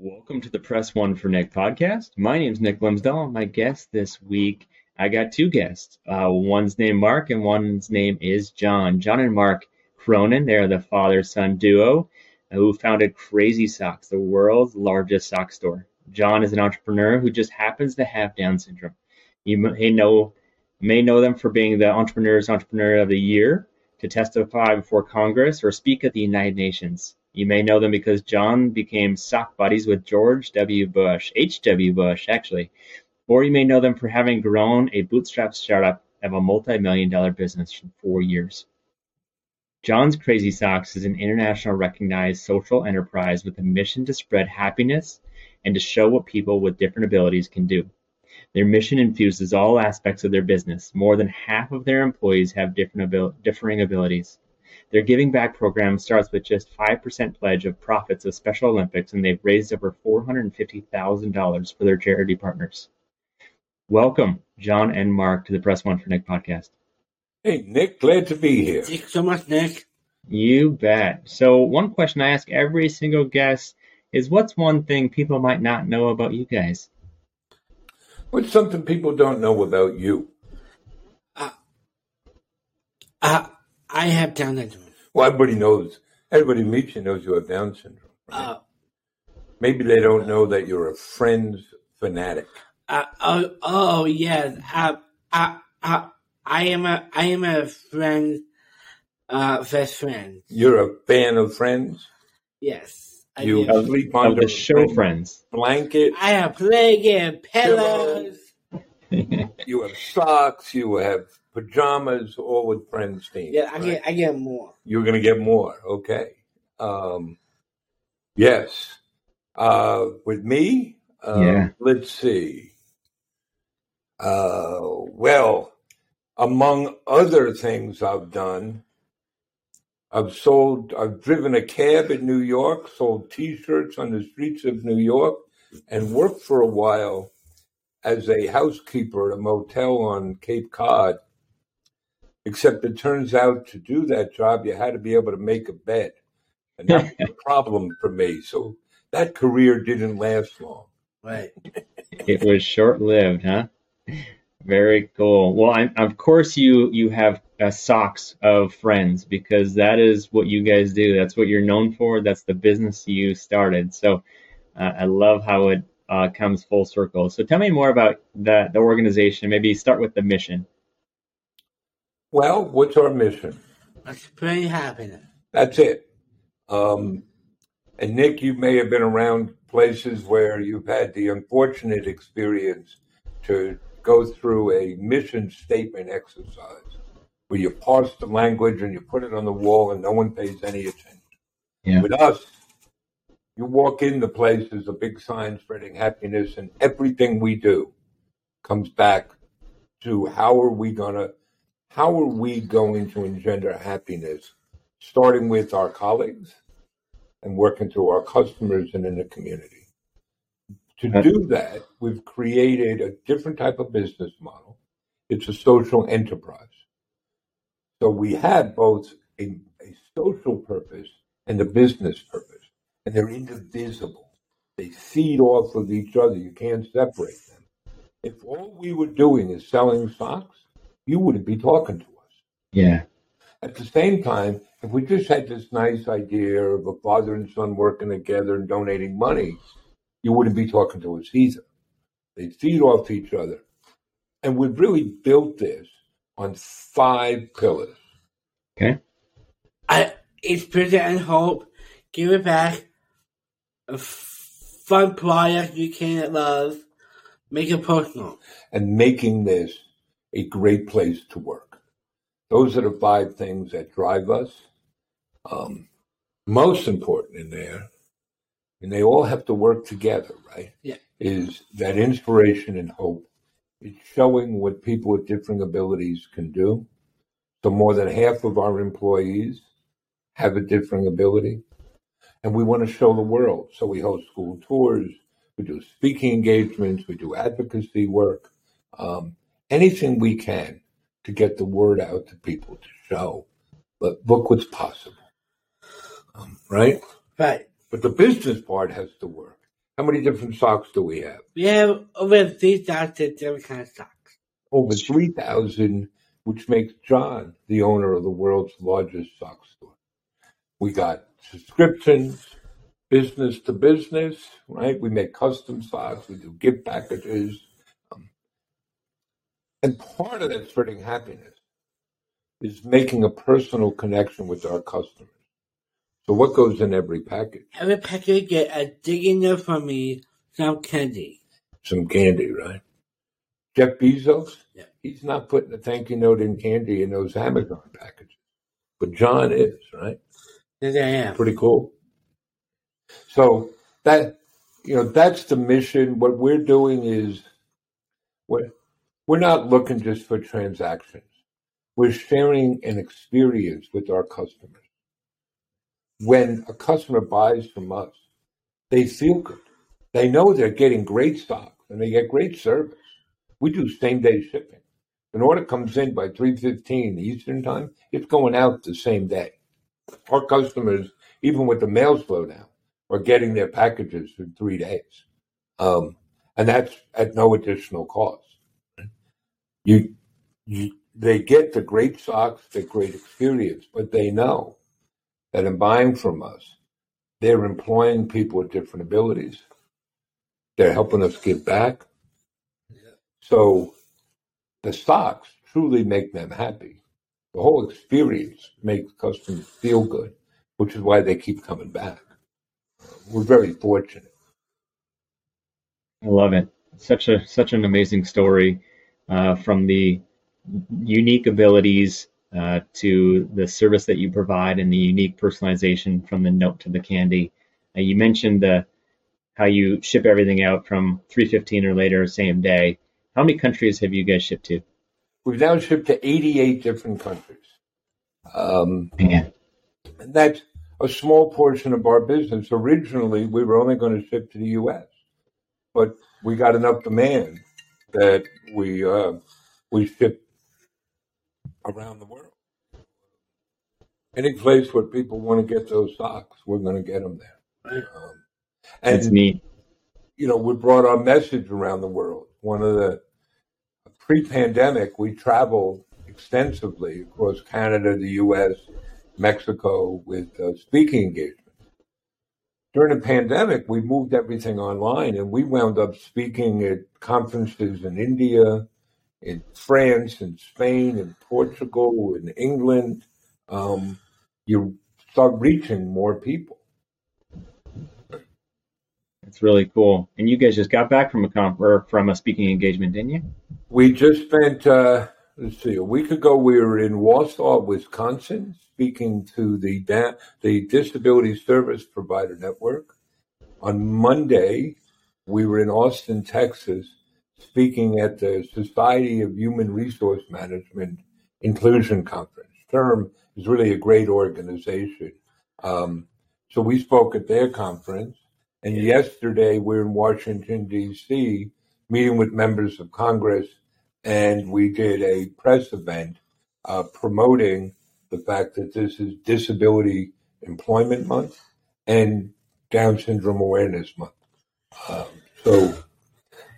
Welcome to the Press One for Nick podcast. My name is Nick Glimsdahl. My guest this week, I got two guests. Uh, one's named Mark and one's name is John. John and Mark Cronin, they're the father son duo who founded Crazy Socks, the world's largest sock store. John is an entrepreneur who just happens to have Down syndrome. You may know may know them for being the Entrepreneur's Entrepreneur of the Year, to testify before Congress, or speak at the United Nations. You may know them because John became sock buddies with George W. Bush, H.W. Bush, actually. Or you may know them for having grown a bootstrap startup of a multi million dollar business in four years. John's Crazy Socks is an international recognized social enterprise with a mission to spread happiness and to show what people with different abilities can do. Their mission infuses all aspects of their business. More than half of their employees have different abil- differing abilities. Their giving back program starts with just 5% pledge of profits of Special Olympics, and they've raised over $450,000 for their charity partners. Welcome, John and Mark, to the Press One for Nick podcast. Hey, Nick, glad to be here. Thank you so much, Nick. You bet. So, one question I ask every single guest is what's one thing people might not know about you guys? What's something people don't know about you? Uh, I have Down syndrome. Well, everybody knows. Everybody meets you knows you have Down syndrome. Right? Uh, Maybe they don't know that you're a friends fanatic. uh, oh, oh, yes. Uh, uh, uh, I am a, I am a friend, uh, best friend. You're a fan of Friends. Yes. I You do. sleep Of under the show Friends. blanket. I have blanket, pillows. You have socks. You have pajamas. All with Friends team. Yeah, I right? get, I get more. You're going to get more. Okay. Um, yes. Uh, with me, uh, Yeah. let's see. Uh, well, among other things I've done, I've sold, I've driven a cab in New York, sold T-shirts on the streets of New York, and worked for a while as a housekeeper at a motel on Cape Cod. Except it turns out to do that job, you had to be able to make a bed. And that's a problem for me. So that career didn't last long. Right. it was short lived, huh? Very cool. Well, I, of course, you you have uh, socks of friends because that is what you guys do. That's what you're known for. That's the business you started. So uh, I love how it uh, comes full circle. So tell me more about the the organization. Maybe start with the mission. Well, what's our mission? I spread happiness. That's it. Um, and Nick, you may have been around places where you've had the unfortunate experience to go through a mission statement exercise where you parse the language and you put it on the wall and no one pays any attention. Yeah. With us, you walk in into places, a big sign spreading happiness, and everything we do comes back to how are we gonna how are we going to engender happiness, starting with our colleagues and working through our customers and in the community. To Uh, do that, we've created a different type of business model. It's a social enterprise. So we have both a, a social purpose and a business purpose, and they're indivisible. They feed off of each other. You can't separate them. If all we were doing is selling socks, you wouldn't be talking to us. Yeah. At the same time, if we just had this nice idea of a father and son working together and donating money, you wouldn't be talking to us either. They feed off each other. And we've really built this on five pillars. Okay. I inspiration and hope. Give it back. A f- fun product you can't love. Make it personal. and making this a great place to work. Those are the five things that drive us. Um, most important in there and they all have to work together, right? Yeah. Is that inspiration and hope? It's showing what people with different abilities can do. So more than half of our employees have a different ability. And we want to show the world. So we host school tours, we do speaking engagements, we do advocacy work, um, anything we can to get the word out to people to show. But look what's possible. Um, right? Right. But the business part has to work. How many different socks do we have? We have over 3,000 different kinds of stocks. Over 3,000, which makes John the owner of the world's largest sock store. We got subscriptions, business to business, right? We make custom socks, we do gift packages. And part of that spreading happiness is making a personal connection with our customers. So what goes in every package? Every package get a digging there for me some candy. Some candy, right? Jeff Bezos, Yeah. he's not putting a thank you note in candy in those Amazon packages. But John is, right? Yes, I am. Pretty cool. So that you know, that's the mission. What we're doing is we're we're not looking just for transactions. We're sharing an experience with our customers. When a customer buys from us, they feel good. They know they're getting great stock and they get great service. We do same day shipping. An order comes in by three fifteen Eastern time, it's going out the same day. Our customers, even with the mail slowdown, are getting their packages in three days, um, and that's at no additional cost. You, you, they get the great socks, the great experience, but they know that in buying from us, they're employing people with different abilities. They're helping us give back. So the socks truly make them happy. The whole experience makes customers feel good, which is why they keep coming back. We're very fortunate. I love it. Such a such an amazing story from the unique abilities uh, to the service that you provide and the unique personalization from the note to the candy. Uh, you mentioned the how you ship everything out from 315 or later same day. How many countries have you guys shipped to? We've now shipped to 88 different countries. Um, and that's a small portion of our business. Originally, we were only going to ship to the U.S., but we got enough demand that we uh, we ship around the world. Any place where people want to get those socks, we're going to get them there. Right. Um, that's neat. you know, we brought our message around the world. One of the pre-pandemic, we traveled extensively across Canada, the U.S., Mexico with uh, speaking engagements. During the pandemic, we moved everything online, and we wound up speaking at conferences in India, in France, in Spain, in Portugal, in England. Um, you start reaching more people. It's really cool. And you guys just got back from a from a speaking engagement, didn't you? We just spent, uh, let's see, a week ago we were in Wausau, Wisconsin, speaking to the da- the Disability Service Provider Network. On Monday, we were in Austin, Texas, speaking at the Society of Human Resource Management Inclusion Conference. SHRM is really a great organization. Um, so we spoke at their conference. And yesterday, we're in Washington, D.C., meeting with members of Congress, and we did a press event uh, promoting the fact that this is Disability Employment Month and Down Syndrome Awareness Month. Um, so that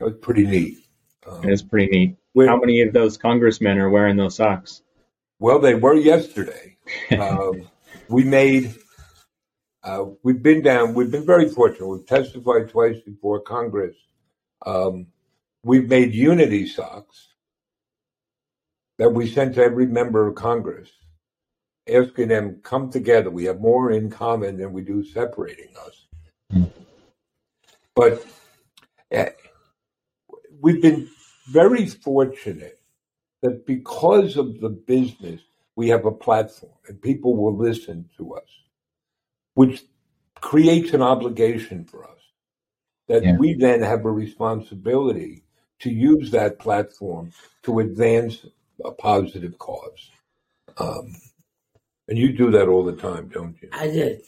was pretty neat. Um, It's pretty neat. we're- How many of those congressmen are wearing those socks? Well, they were yesterday. um, we made, uh, we've been down, we've been very fortunate. We've testified twice before Congress. Um, we've made unity socks that we sent to every member of Congress, asking them come together. We have more in common than we do separating us. But uh, we've been very fortunate that because of the business, we have a platform and people will listen to us, which creates an obligation for us that Yeah. we then have a responsibility to use that platform to advance a positive cause. Um, and you do that all the time, don't you? I did.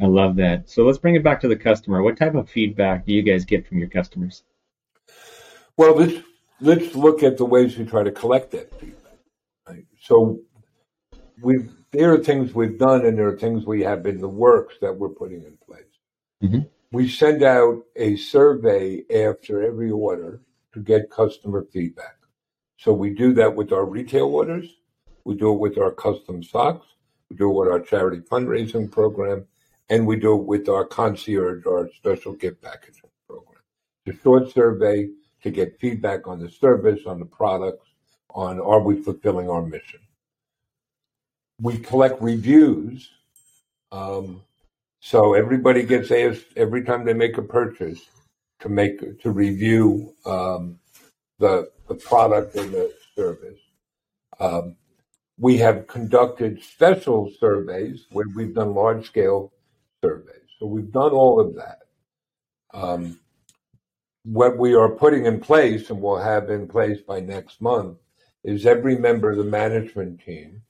I love that. So let's bring it back to the customer. What type of feedback do you guys get from your customers? Well, let's let's look at the ways we try to collect that feedback. Right? So we there are things we've done, and there are things we have in the works that we're putting in place. Mhm. We send out a survey after every order to get customer feedback. So we do that with our retail orders. We do it with our custom socks. We do it with our charity fundraising program, and we do it with our concierge, our special gift packaging program. It's a short survey to get feedback on the service, on the products, on are we fulfilling our mission. We collect reviews. Um, so everybody gets asked every time they make a purchase to make to review um, the the product and the service. Um, we have conducted special surveys where we've done large scale surveys. So we've done all of that. Um, what we are putting in place and will have in place by next month is every member of the management team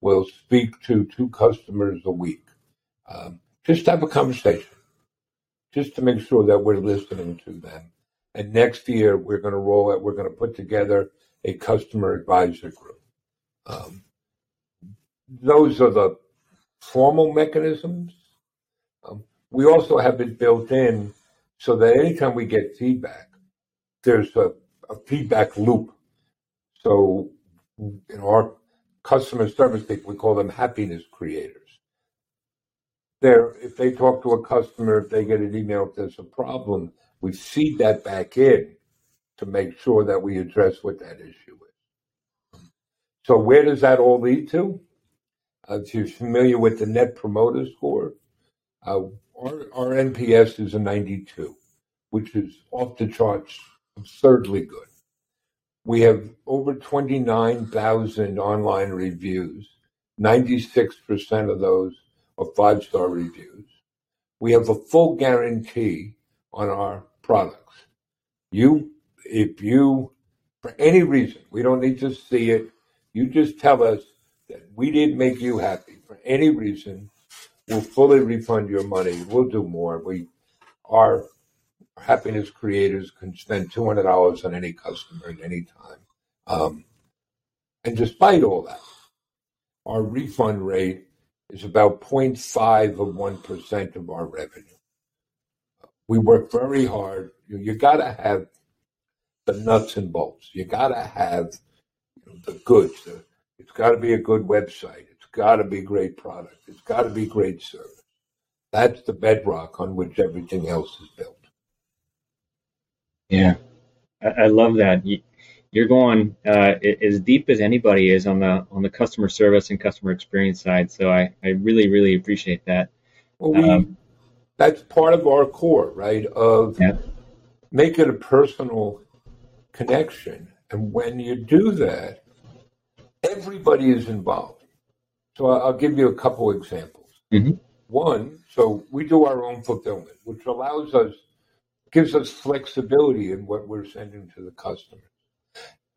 will speak to two customers a week. Um, just have a conversation, just to make sure that we're listening to them. And next year, we're going to roll it, we're going to put together a customer advisor group. Um, those are the formal mechanisms. Um, we also have it built in so that anytime we get feedback, there's a, a feedback loop. So in our customer service people, we call them happiness creators. They're, if they talk to a customer, if they get an email, if there's a problem, we feed that back in to make sure that we address what that issue is. So where does that all lead to? Uh, if you're familiar with the Net Promoter Score, uh, our, our NPS is a 92, which is off the charts, absurdly good. We have over 29,000 online reviews. 96% of those are five star reviews. We have a full guarantee on our products. You, if you, for any reason, we don't need to see it, you just tell us that we didn't make you happy for any reason, we'll fully refund your money. We'll do more. We, our happiness creators can spend two hundred dollars on any customer at any time. Um, and despite all that, our refund rate is about 0.5 of 1% of our revenue. We work very hard. You, you got to have the nuts and bolts. You got to have you know, the goods. The, it's got to be a good website. It's got to be great product. It's got to be great service. That's the bedrock on which everything else is built. Yeah, I, I love that. You, you're going uh, as deep as anybody is on the on the customer service and customer experience side. So I, I really really appreciate that. Well, we, Um, that's part of our core, right? Of Yeah. make it a personal connection. And when you do that, everybody is involved. So I- I'll give you a couple examples. Mhm. One, so we do our own fulfillment, which allows us, gives us flexibility in what we're sending to the customer.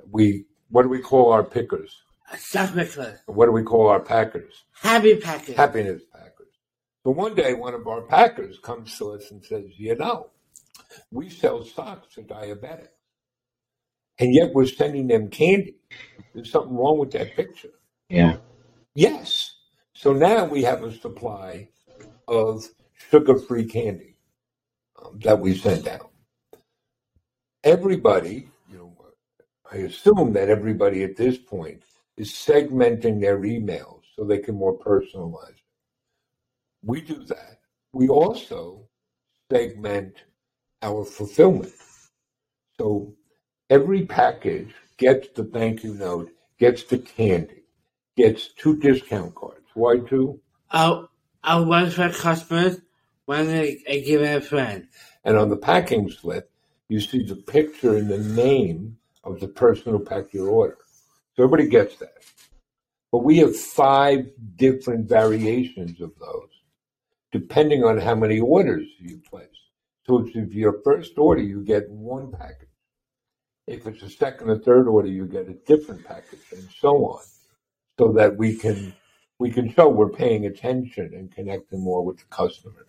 We, what do we call our pickers? Stuff Wickler. What do we call our packers? Happy packers. happiness packers. So one day, one of our packers comes to us and says, You know, we sell socks to diabetics, and yet we're sending them candy. There's something wrong with that picture. Yeah, Yes. So now we have a supply of sugar free candy um, that we send out. Everybody, you know, I assume that everybody at this point is segmenting their emails so they can more personalize. We do that. We also segment our fulfillment. So every package gets the thank you note, gets the candy, gets two discount cards. Why two? I'll, I'll one for customers, one I, I give a friend. And on the packing slip, you see the picture and the name of the person who packed your order. So everybody gets that. But we have five different variations of those. Depending on how many orders you place. So if your first order, you get one package. If it's a second or third order, you get a different package, and so on, so that we can we can show we're paying attention and connecting more with the customer.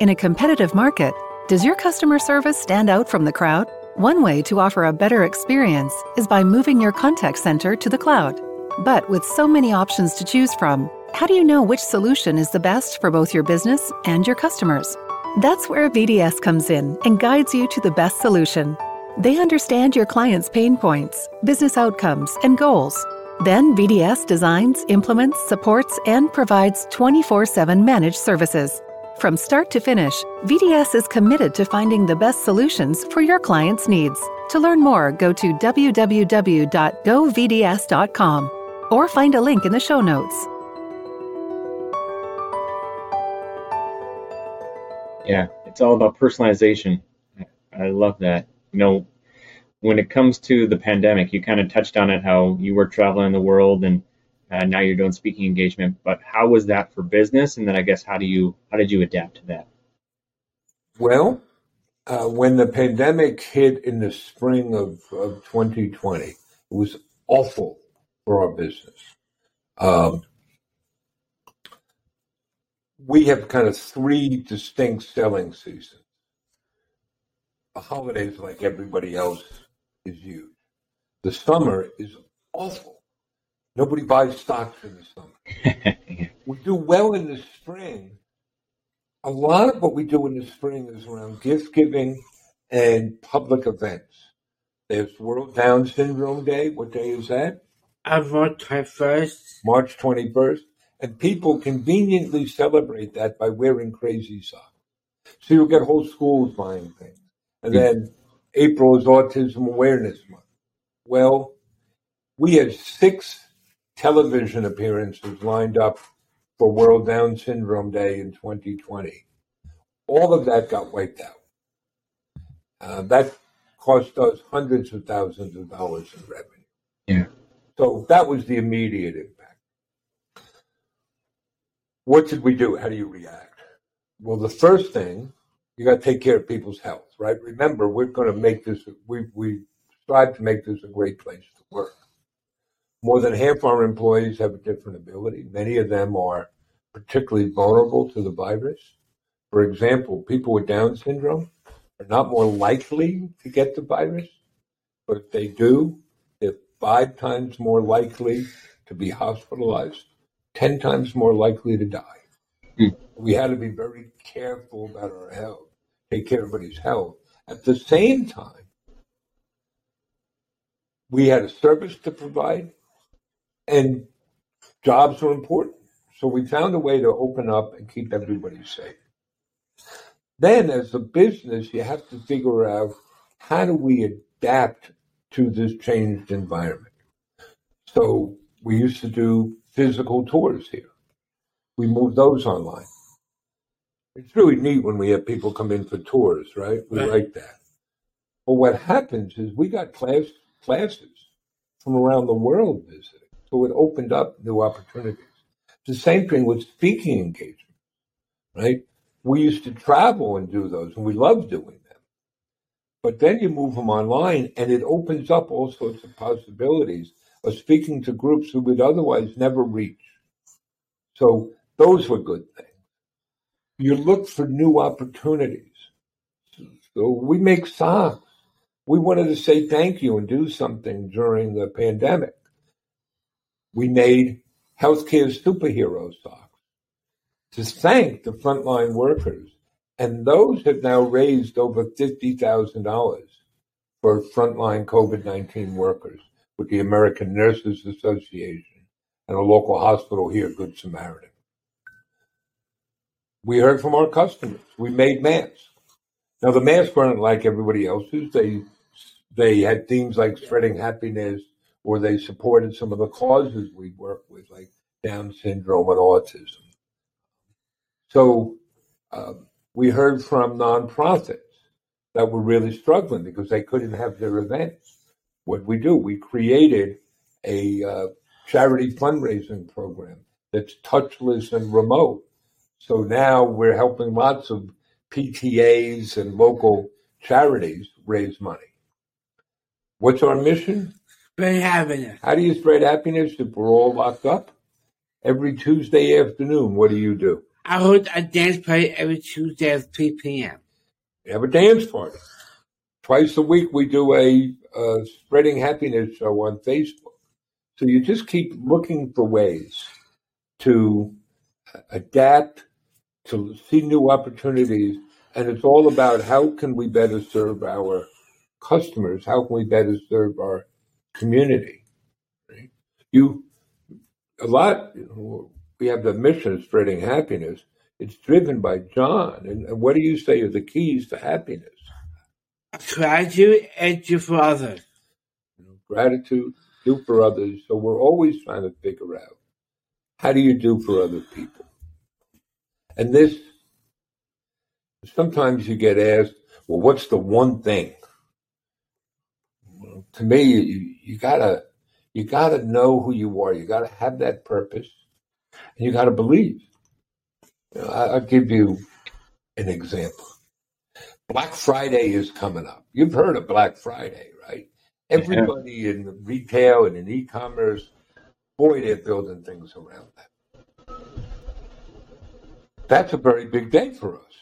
In a competitive market, does your customer service stand out from the crowd? One way to offer a better experience is by moving your contact center to the cloud. But with so many options to choose from, how do you know which solution is the best for both your business and your customers? That's where VDS comes in and guides you to the best solution. They understand your client's pain points, business outcomes, and goals. Then VDS designs, implements, supports, and provides 24 7 managed services. From start to finish, VDS is committed to finding the best solutions for your client's needs. To learn more, go to www.govds.com or find a link in the show notes. Yeah, it's all about personalization. I love that. You know, when it comes to the pandemic, you kind of touched on it how you were traveling the world and uh, now you're doing speaking engagement. But how was that for business? And then I guess how do you how did you adapt to that? Well, uh, when the pandemic hit in the spring of, of 2020, it was awful for our business. Um, we have kind of three distinct selling seasons. The holidays, like everybody else, is huge. The summer is awful. Nobody buys stocks in the summer. we do well in the spring. A lot of what we do in the spring is around gift giving and public events. There's World Down Syndrome Day. What day is that? March 21st. March 21st. And people conveniently celebrate that by wearing crazy socks. So you'll get whole schools buying things. And then April is Autism Awareness Month. Well, we had six television appearances lined up for World Down Syndrome Day in 2020. All of that got wiped out. Uh, that cost us hundreds of thousands of dollars in revenue. Yeah. So that was the immediate impact. What should we do? How do you react? Well, the first thing, you got to take care of people's health, right? Remember, we're going to make this, we, we strive to make this a great place to work. More than half our employees have a different ability. Many of them are particularly vulnerable to the virus. For example, people with Down syndrome are not more likely to get the virus, but if they do, five times more likely to be hospitalized, 10 times more likely to die. Hmm. We had to be very careful about our health, take care of everybody's health. At the same time, we had a service to provide and jobs were important. So we found a way to open up and keep everybody safe. Then, as a business, you have to figure out how do we adapt to this changed environment. So we used to do physical tours here. We moved those online. It's really neat when we have people come in for tours, right? We Right. like that. But what happens is we got class, classes from around the world visiting. So it opened up new opportunities. The same thing with speaking engagement, right? We used to travel and do those, and we loved doing. But then you move them online, and it opens up all sorts of possibilities of speaking to groups who would otherwise never reach. So those were good things. You look for new opportunities. So we make socks. We wanted to say thank you and do something during the pandemic. We made healthcare superhero socks to thank the frontline workers. And those have now raised over $50,000 for frontline COVID 19 workers with the American Nurses Association and a local hospital here, Good Samaritan. We heard from our customers. We made masks. Now, the masks weren't like everybody else's. They, they had themes like spreading happiness, or they supported some of the causes we work with, like Down syndrome and autism. So um, we heard from nonprofits that were really struggling because they couldn't have their events. What we do, we created a uh, charity fundraising program that's touchless and remote. So now we're helping lots of PTAs and local charities raise money. What's our mission? Spread happiness. How do you spread happiness if we're all locked up? Every Tuesday afternoon, what do you do? I hold a dance party every Tuesday at 3 p.m. We have a dance party. Twice a week, we do a, spreading happiness show on Facebook. So you just keep looking for ways to uh, adapt, to see new opportunities, and it's all about how can we better serve our customers? How can we better serve our community? Right? You a lot. You know, we have the mission of spreading happiness. It's driven by John. And, and what do you say are the keys to happiness? Gratitude and do for others. You know, gratitude, do for others. So we're always trying to figure out how do you do for other people? And this, sometimes you get asked, well, what's the one thing? Well, to me, you, you gotta, you gotta know who you are. You gotta have that purpose and you gotta believe. You know, I, I'll give you an example. Black Friday is coming up. You've heard of Black Friday, right? Everybody in retail and in e-commerce, boy, they're building things around that. That's a very big day for us,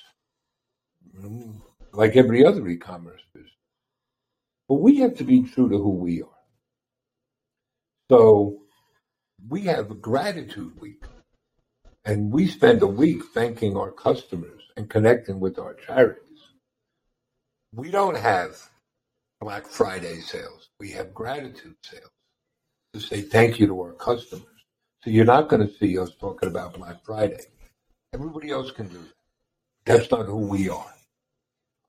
like every other e-commerce business. But we have to be true to who we are. So we have a gratitude week, and we spend a week thanking our customers and connecting with our charities. We don't have Black Friday sales. We have gratitude sales to say thank you to our customers. So you're not going to see us talking about Black Friday. Everybody else can do that. That's not who we are.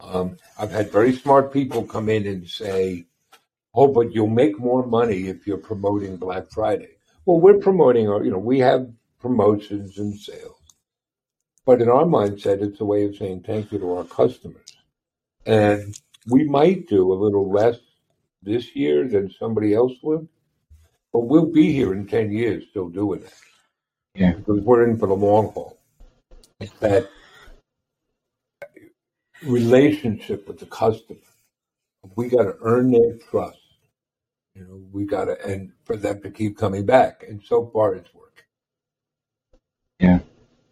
Um, I've had very smart people come in and say, "Oh, but you'll make more money if you're promoting Black Friday." Well, we're promoting our, you know, we have promotions and sales, but in our mindset, it's a way of saying thank you to our customers, and we might do a little less this year than somebody else would, but we'll be here in ten years still doing it. Yeah. because we're in for the long haul. It's that relationship with the customer. We got to earn their trust. You know, we got to, and for them to keep coming back. And so far, it's working. Yeah,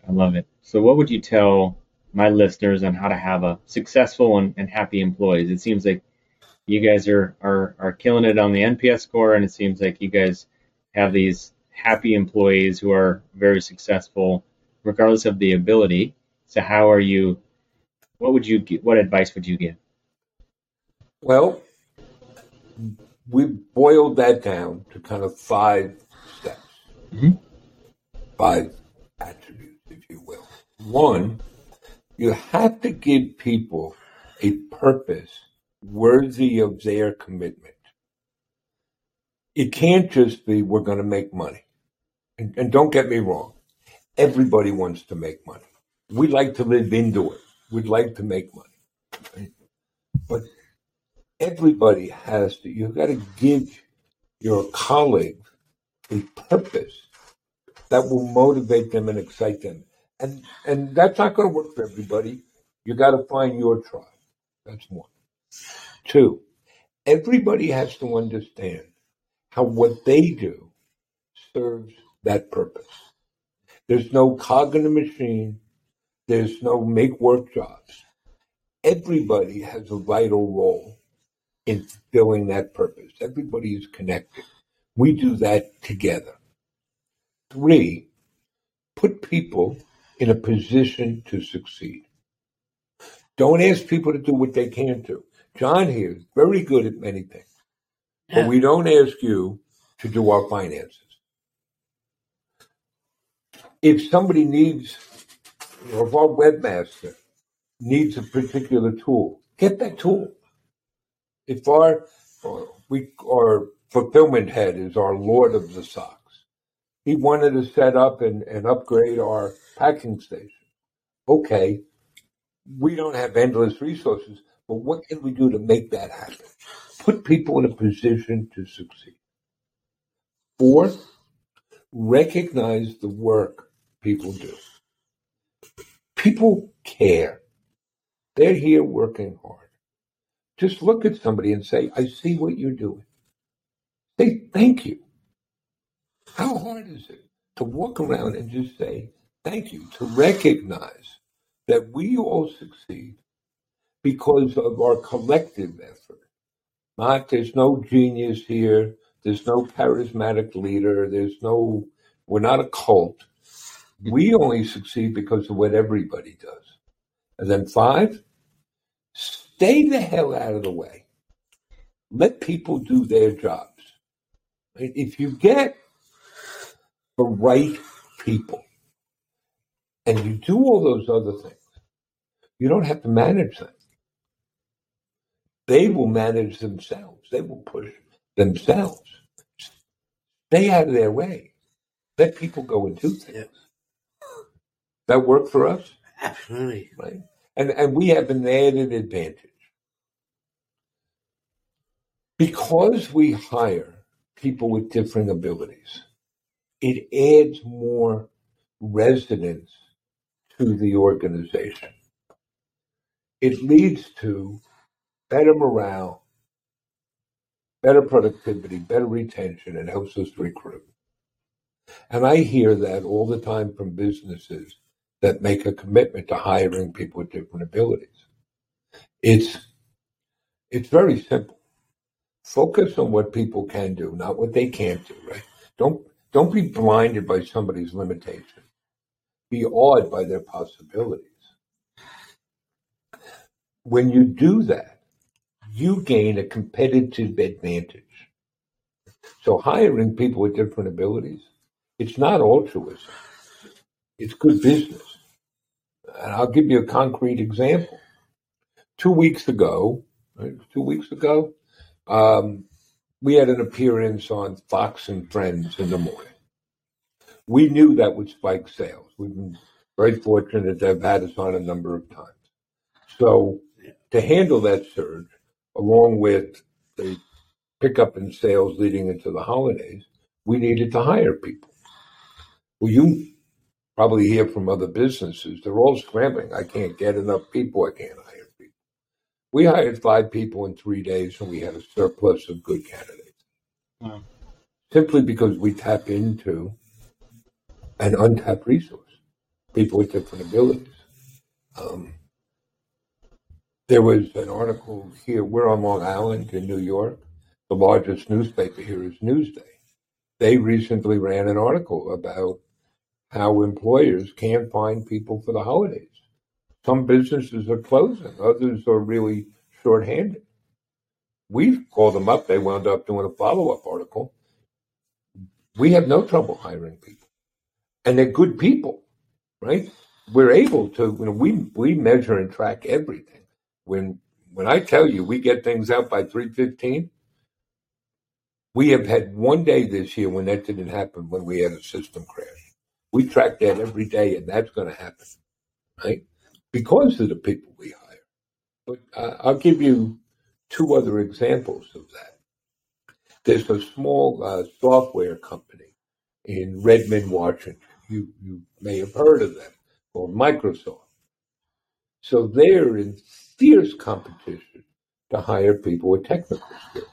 I love it. So, what would you tell my listeners on how to have a successful and, and happy employees? It seems like you guys are, are are killing it on the NPS score, and it seems like you guys have these happy employees who are very successful, regardless of the ability. So, how are you? What would you? What advice would you give? Well, we boiled that down to kind of five steps, Mhm. five attributes, if you will. One, you have to give people a purpose worthy of their commitment. It can't just be, we're going to make money. And, and don't get me wrong, everybody wants to make money. We like to live into it. We'd like to make money. But everybody has to, you've got to give your colleague a purpose that will motivate them and excite them. And, and that's not going to work for everybody. You've got to find your tribe. That's one. Two, everybody has to understand how what they do serves that purpose. There's no cog in the machine. There's no make work jobs. Everybody has a vital role in fulfilling that purpose. Everybody is connected. We do mm-hmm. that together. Three, put people in a position to succeed. Don't ask people to do what they can't do. John here is very good at many things, but Yeah. we don't ask you to do our finances. If somebody needs, or if our webmaster needs a particular tool, get that tool. If our uh, we our fulfillment head is our lord of the socks, he wanted to set up and, and upgrade our packing station. Okay, we don't have endless resources, but what can we do to make that happen? Put people in a position to succeed. Fourth, recognize the work people do. People care. They're here working hard. Just look at somebody and say, I see what you're doing. Say thank you. How hard is it to walk around and just say thank you, to recognize that we all succeed because of our collective effort? Not there's no genius here, there's no charismatic leader, there's no, we're not a cult. We only succeed because of what everybody does. And then five, stay the hell out of the way. Let people do their jobs. If you get the right people and you do all those other things, you don't have to manage them. They will manage themselves. They will push themselves. Stay out of their way. Let people go and do things. That work for us? Absolutely. Right. And and we have an added advantage. Because we hire people with differing abilities, it adds more resonance to the organization. It leads to better morale, better productivity, better retention, and helps us recruit. And I hear that all the time from businesses that make a commitment to hiring people with different abilities. It's it's very simple. Focus on what people can do, not what they can't do, right? Don't don't be blinded by somebody's limitation. Be awed by their possibilities. When you do that, you gain a competitive advantage. So hiring people with different abilities, it's not altruism. It's good business. And I'll give you a concrete example. Two weeks ago, right, two weeks ago, um, we had an appearance on Fox and Friends in the morning. We knew that would spike sales. We've been very fortunate to have had us on a number of times. So to handle that surge, along with the pickup in sales leading into the holidays, we needed to hire people. Well, you probably hear from other businesses, they're all scrambling. I can't get enough people. I can't hire people. We hired five people in three days and we had a surplus of good candidates. Wow. Simply because we tap into an untapped resource, people with different abilities. Um, there was an article here. We're on Long Island in New York. The largest newspaper here is Newsday. They recently ran an article about how employers can't find people for the holidays. Some businesses are closing, others are really shorthanded. We called them up, they wound up doing a follow up article. We have no trouble hiring people. And they're good people, right? We're able to, you know, we, we measure and track everything. When when I tell you we get things out by 315, we have had one day this year when that didn't happen when we had a system crash. We track that every day, and that's going to happen, right? Because of the people we hire. But uh, I'll give you two other examples of that. There's a small uh, software company in Redmond, Washington. You, you may have heard of them called Microsoft. So they're in fierce competition to hire people with technical skills.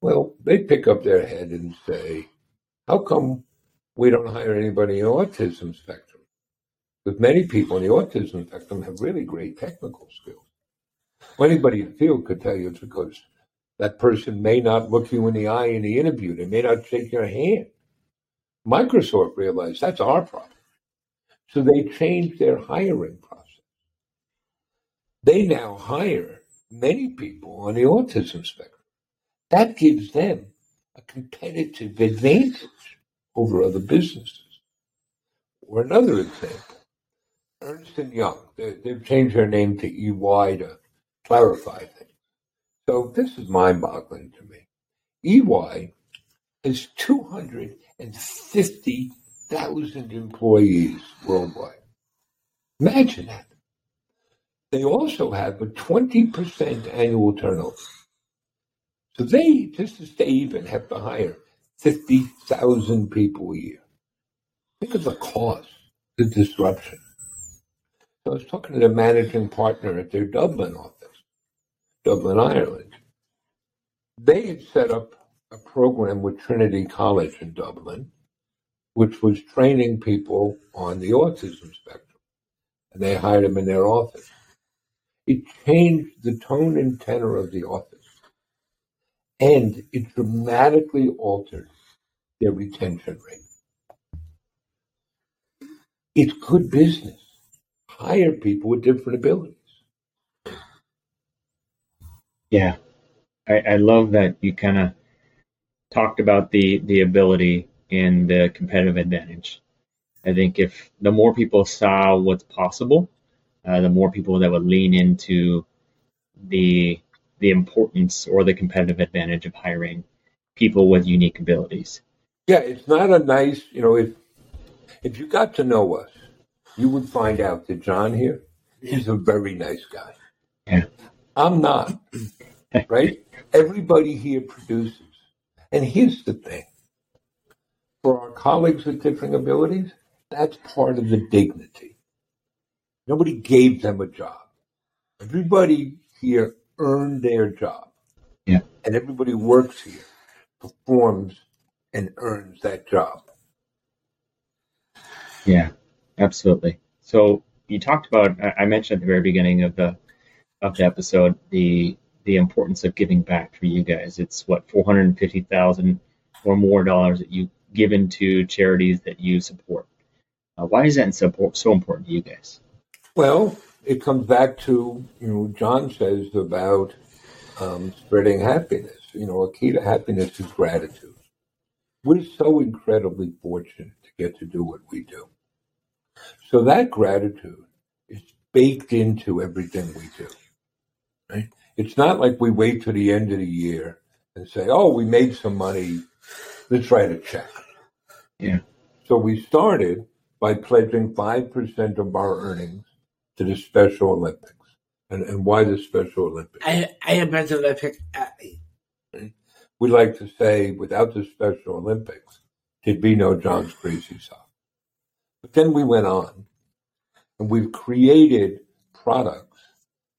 Well, they pick up their head and say, how come we don't hire anybody in the autism spectrum. Because many people in the autism spectrum have really great technical skills. Well, anybody in the field could tell you it's because that person may not look you in the eye in the interview. They may not shake your hand. Microsoft realized that's our problem. So they changed their hiring process. They now hire many people on the autism spectrum. That gives them a competitive advantage over other businesses. Or another example, Ernst & Young, they, they've changed their name to EY to clarify things. So this is mind-boggling to me. EY has 250,000 employees worldwide. Imagine that. They also have a 20% annual turnover. So they, just to stay even, have to hire 50,000 people a year. Think of the cost, the disruption. I was talking to the managing partner at their Dublin office, Dublin, Ireland. They had set up a program with Trinity College in Dublin, which was training people on the autism spectrum. And they hired them in their office. It changed the tone and tenor of the office. And it dramatically altered their retention rate. It's good business. Hire people with different abilities. Yeah. I, I love that you kind of talked about the, the ability and the competitive advantage. I think if the more people saw what's possible, uh, the more people that would lean into the the importance or the competitive advantage of hiring people with unique abilities. Yeah, it's not a nice, you know, if if you got to know us, you would find out that John here is a very nice guy. Yeah. I'm not. Right? Everybody here produces. And here's the thing. For our colleagues with different abilities, that's part of the dignity. Nobody gave them a job. Everybody here earned their job. Yeah. And everybody works here, performs, and earns that job. Yeah, absolutely. So you talked about I mentioned at the very beginning of the of the episode the the importance of giving back for you guys. It's what four hundred and fifty thousand or more dollars that you give into charities that you support. Uh, why is that so, so important to you guys? Well, it comes back to you know John says about um, spreading happiness. You know, a key to happiness is gratitude. We're so incredibly fortunate to get to do what we do. So that gratitude is baked into everything we do. Right? It's not like we wait to the end of the year and say, "Oh, we made some money. Let's write a check." Yeah. So we started by pledging five percent of our earnings to the Special Olympics. And, and why the Special Olympics? I I am an Olympic athlete. We like to say, without the Special Olympics, there'd be no John's Crazy Sock. But then we went on, and we've created products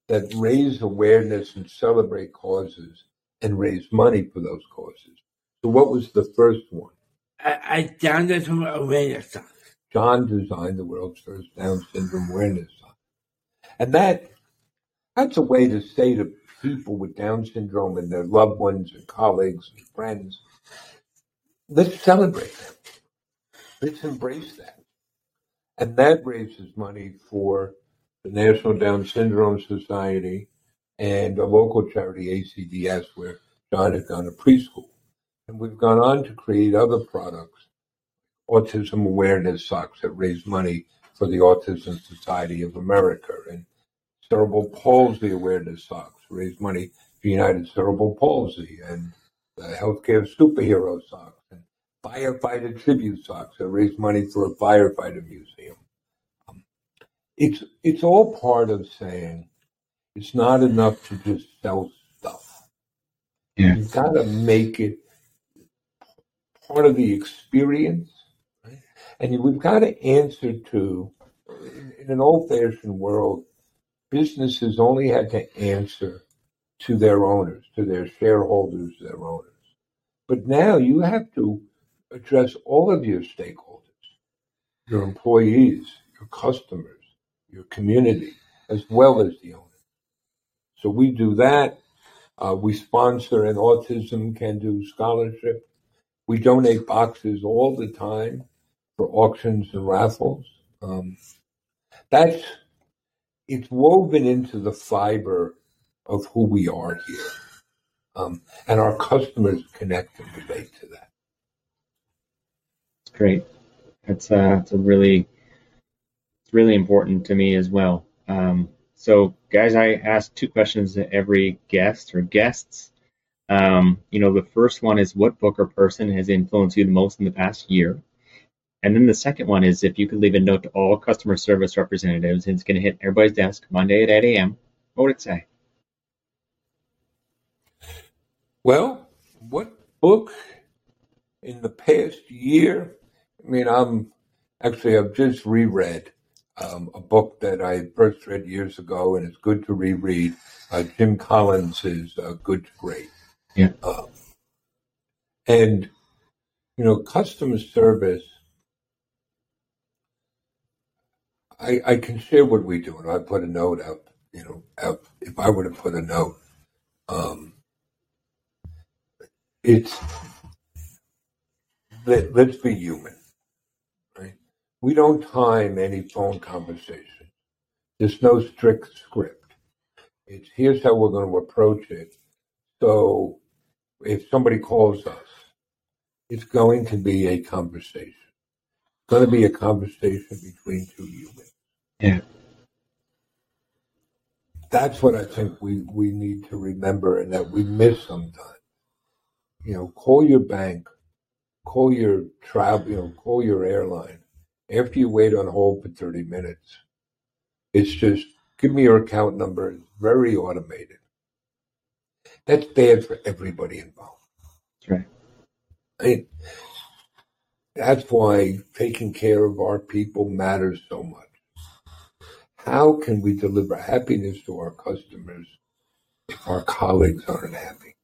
that raise awareness and celebrate causes and raise money for those causes. So, what was the first one? I, I Down syndrome awareness socks. John designed the world's first Down syndrome awareness. And that that's a way to say to people with Down syndrome and their loved ones and colleagues and friends, let's celebrate them. Let's embrace that. And that raises money for the National Down Syndrome Society and a local charity, ACDS, where John had gone to preschool. And we've gone on to create other products, autism awareness socks that raise money for the Autism Society of America and cerebral palsy awareness socks raise money for United Cerebral Palsy and the healthcare superhero socks and firefighter tribute socks that raise money for a firefighter museum. Um, it's it's all part of saying it's not enough to just sell stuff. Yeah. You've got to make it part of the experience? And we've got to answer to. In, an old-fashioned world, businesses only had to answer to their owners, to their shareholders, their owners. But now you have to address all of your stakeholders, your employees, your customers, your community, as well as the owners. So we do that. Uh, we sponsor an autism can do scholarship. We donate boxes all the time for auctions and raffles. Um, that's it's woven into the fiber of who we are here. Um, and our customers connect and relate to that. It's great. It's uh, it's a really it's really important to me as well. Um, so, guys, I ask two questions to every guest or guests. Um, you know, the first one is what book or person has influenced you the most in the past year? And then the second one is if you could leave a note to all customer service representatives, and it's going to hit everybody's desk Monday at 8 a.m., what would it say? Well, what book in the past year, I mean, I'm actually, I've just reread um, a book that I first read years ago, and it's good to reread. Uh, Jim Collins is uh, Good to Great. Yeah. Um, and, you know, customer service, I, I can share what we do, and I put a note out, you know, out, if I were to put a note, um, it's, let, let's be human, right? We don't time any phone conversation. There's no strict script. It's here's how we're going to approach it. So if somebody calls us, it's going to be a conversation. Going to be a conversation between two humans. Yeah. That's what I think we, we need to remember and that we miss sometimes. You know, call your bank, call your travel, you know, call your airline. After you wait on hold for 30 minutes, it's just give me your account number. It's very automated. That's bad for everybody involved. That's right. I mean, that's why taking care of our people matters so much. How can we deliver happiness to our customers if our colleagues aren't happy?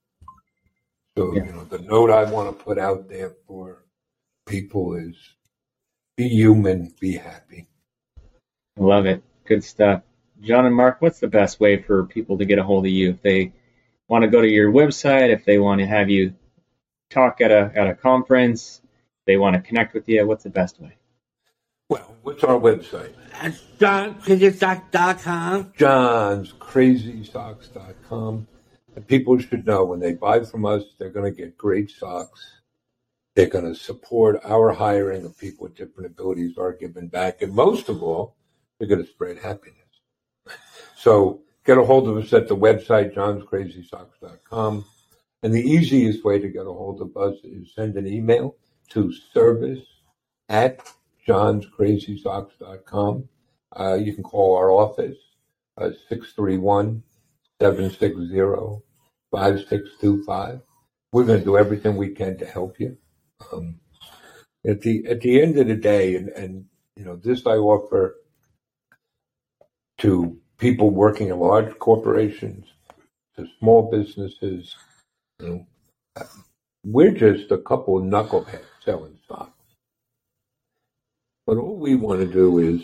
So, Yeah. you know, the note I want to put out there for people is be human, be happy. Love it. Good stuff. John and Mark, what's the best way for people to get a hold of you if they want to go to your website, if they want to have you talk at a at a conference, they want to connect with you, what's the best way? Well, what's our website? At johncreditstock.com. johnscrazysocks.com. And people should know when they buy from us, they're going to get great socks. They're going to support our hiring of people with different abilities, are giving back. And most of all, they're going to spread happiness. So get a hold of us at the website, johnscrazysocks.com. And the easiest way to get a hold of us is send an email to service at johnscrazysocks.com. Uh, you can call our office, uh, 631 760 5625. We're going to do everything we can to help you. Um, at the at the end of the day, and, and you know, this I offer to people working in large corporations, to small businesses. You know, uh, we're just a couple of knuckleheads selling stocks. But all we want to do is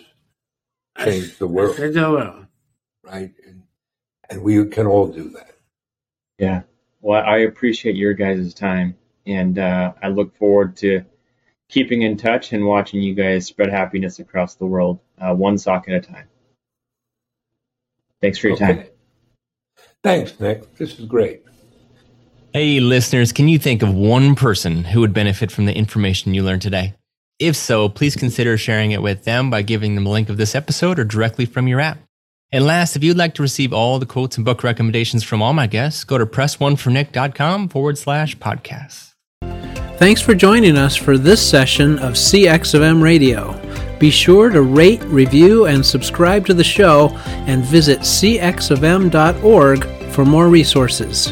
change the world, Change the world. right? And, and we can all do that. Yeah. Well, I appreciate your guys' time, and uh, I look forward to keeping in touch and watching you guys spread happiness across the world, uh, one sock at a time. Thanks for your time. Thanks, Nick. This is great. Hey, listeners, can you think of one person who would benefit from the information you learned today? If so, please consider sharing it with them by giving them a link of this episode or directly from your app. And last, if you'd like to receive all the quotes and book recommendations from all my guests, go to pressonefornick.com forward slash podcast. Thanks for joining us for this session of CX of M Radio. Be sure to rate, review, and subscribe to the show and visit cxofm.org for more resources.